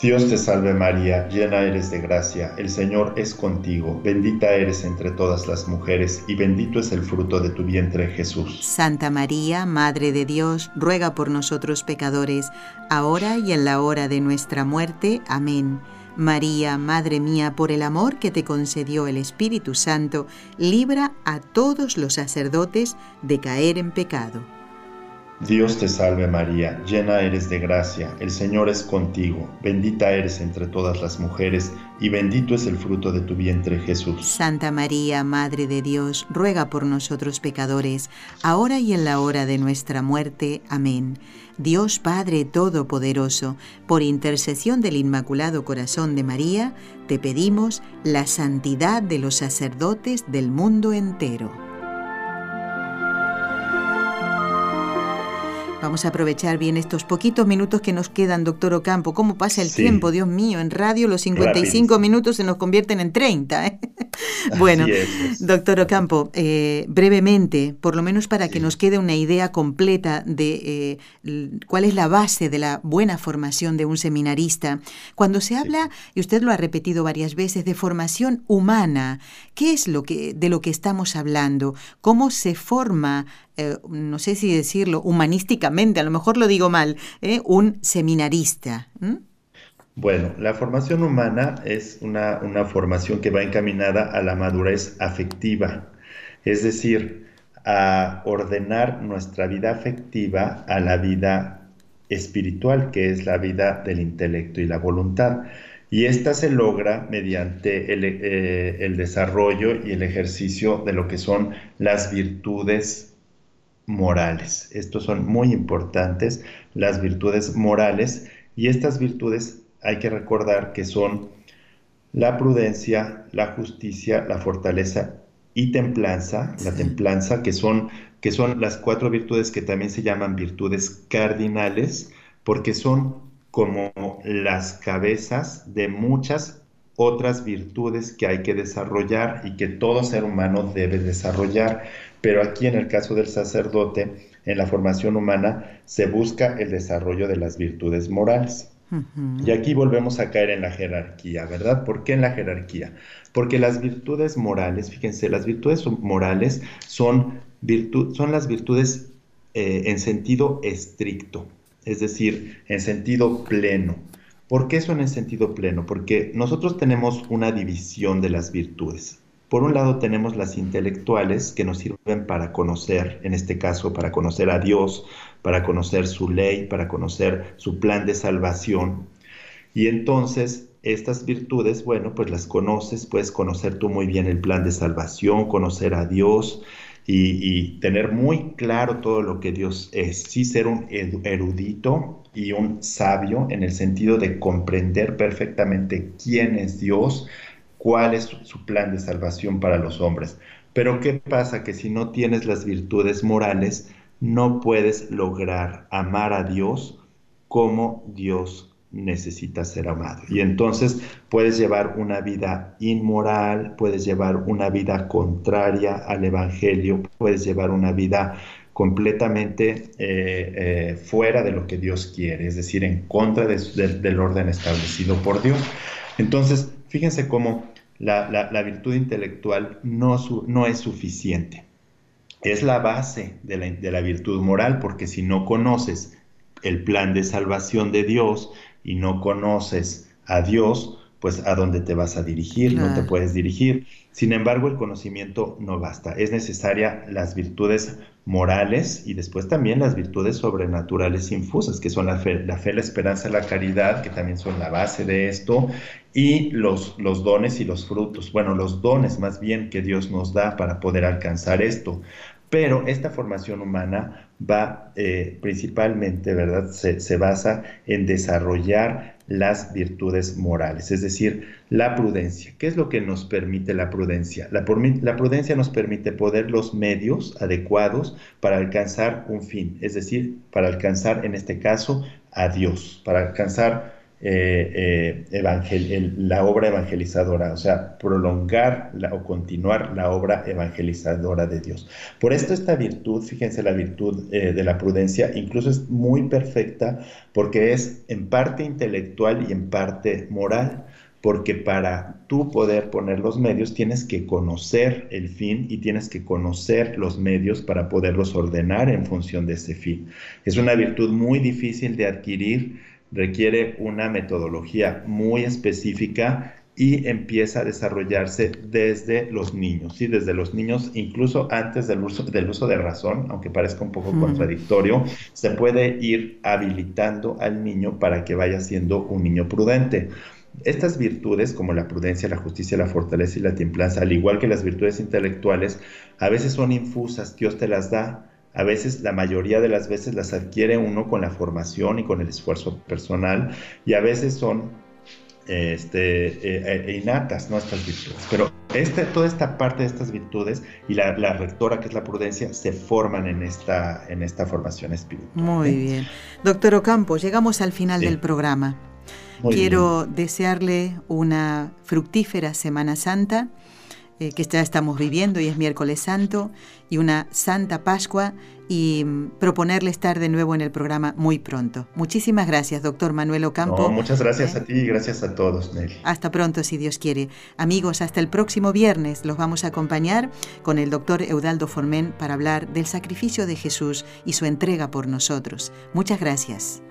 Dios te salve María, llena eres de gracia, el Señor es contigo, bendita eres entre todas las mujeres y bendito es el fruto de tu vientre Jesús. Santa María, Madre de Dios, ruega por nosotros pecadores, ahora y en la hora de nuestra muerte. Amén. María, Madre mía, por el amor que te concedió el Espíritu Santo, libra a todos los sacerdotes de caer en pecado. Dios te salve María, llena eres de gracia, el Señor es contigo, bendita eres entre todas las mujeres, y bendito es el fruto de tu vientre Jesús. Santa María, Madre de Dios, ruega por nosotros pecadores, ahora y en la hora de nuestra muerte. Amén. Dios Padre Todopoderoso, por intercesión del Inmaculado Corazón de María, te pedimos la santidad de los sacerdotes del mundo entero. Vamos a aprovechar bien estos poquitos minutos que nos quedan, doctor Ocampo. ¿Cómo pasa el tiempo? Dios mío, en radio los 55 minutos se nos convierten en 30. ¿eh? bueno, doctor Ocampo, eh, brevemente, por lo menos para que nos quede una idea completa de eh, cuál es la base de la buena formación de un seminarista. Cuando se habla, y usted lo ha repetido varias veces, de formación humana, ¿qué es lo que, de lo que estamos hablando? ¿Cómo se forma eh, no sé si decirlo, humanísticamente, a lo mejor lo digo mal, ¿eh? un seminarista. Bueno, la formación humana es una, una, formación que va encaminada a la madurez afectiva, es decir, a ordenar nuestra vida afectiva a la vida espiritual, que es la vida del intelecto y la voluntad. Y esta se logra mediante el, eh, el desarrollo y el ejercicio de lo que son las virtudes morales. Estos son muy importantes, las virtudes morales, y estas virtudes hay que recordar que son la prudencia, la justicia, la fortaleza y templanza, la templanza, que son, que son las cuatro virtudes que también se llaman virtudes cardinales, porque son como las cabezas de muchas otras virtudes que hay que desarrollar y que todo ser humano debe desarrollar. Pero aquí en el caso del sacerdote, en la formación humana, se busca el desarrollo de las virtudes morales. Y aquí volvemos a caer en la jerarquía, ¿verdad? ¿Por qué en la jerarquía? Porque las virtudes morales, fíjense, las virtudes morales son, son las virtudes eh, en sentido estricto, es decir, en sentido pleno. ¿Por qué son en sentido pleno? Porque nosotros tenemos una división de las virtudes. Por un lado tenemos las intelectuales que nos sirven para conocer, en este caso, para conocer a Dios, para conocer su ley, para conocer su plan de salvación. Y entonces estas virtudes, bueno, pues las conoces, puedes conocer tú muy bien el plan de salvación, conocer a Dios y, tener muy claro todo lo que Dios es. Sí ser un erudito y un sabio en el sentido de comprender perfectamente quién es Dios, cuál es su plan de salvación para los hombres. Pero ¿qué pasa? Que si no tienes las virtudes morales, no puedes lograr amar a Dios como Dios necesita ser amado. Y entonces puedes llevar una vida inmoral, puedes llevar una vida contraria al Evangelio, puedes llevar una vida completamente eh, eh, fuera de lo que Dios quiere, es decir, en contra del orden establecido por Dios. Entonces, fíjense cómo la, virtud intelectual no, no, es suficiente. Es la base de la, de la virtud moral, porque si no conoces el plan de salvación de Dios y no conoces a Dios, pues a dónde te vas a dirigir, no te puedes dirigir. Sin embargo, el conocimiento no basta. Es necesaria las virtudes morales y después también las virtudes sobrenaturales infusas, que son la fe, la, fe, la esperanza, la caridad, que también son la base de esto, y los, los dones y los frutos. Bueno, los dones más bien que Dios nos da para poder alcanzar esto. Pero esta formación humana va eh, principalmente, ¿verdad? Se, basa en desarrollar las virtudes morales, es decir, la prudencia. ¿Qué es lo que nos permite la prudencia? La prudencia nos permite poder los medios adecuados para alcanzar un fin, es decir, para alcanzar en este caso a Dios, para alcanzar eh, eh, la obra evangelizadora, o sea, prolongar o continuar la obra evangelizadora de Dios. Por esto esta virtud, fíjense, la virtud eh, de la prudencia incluso es muy perfecta porque es en parte intelectual y en parte moral porque para tú poder poner los medios tienes que conocer el fin y tienes que conocer los medios para poderlos ordenar en función de ese fin. Es una virtud muy difícil de adquirir requiere una metodología muy específica y empieza a desarrollarse desde los niños, ¿sí? desde los niños, incluso antes del uso, del uso de razón, aunque parezca un poco contradictorio, se puede ir habilitando al niño para que vaya siendo un niño prudente. Estas virtudes, como la prudencia, la justicia, la fortaleza y la templanza, al igual que las virtudes intelectuales, a veces son infusas, Dios te las da, a veces, la mayoría de las veces las adquiere uno con la formación y con el esfuerzo personal, y a veces son este, eh, eh, innatas, ¿no? Estas virtudes. Pero este, toda esta parte de estas virtudes y la, rectora, que es la prudencia, se forman en esta, en esta formación espiritual. Muy bien. Doctor Ocampo, llegamos al final del programa. Quiero desearle una fructífera Semana Santa eh, que ya estamos viviendo y es miércoles santo, y una Santa Pascua, y mm, proponerle estar de nuevo en el programa muy pronto. Muchísimas gracias, doctor Manuel Ocampo. muchas gracias a ti y gracias a todos, Nelly. Hasta pronto, si Dios quiere. Amigos, hasta el próximo viernes los vamos a acompañar con el doctor Eudaldo Formen para hablar del sacrificio de Jesús y su entrega por nosotros. Muchas gracias.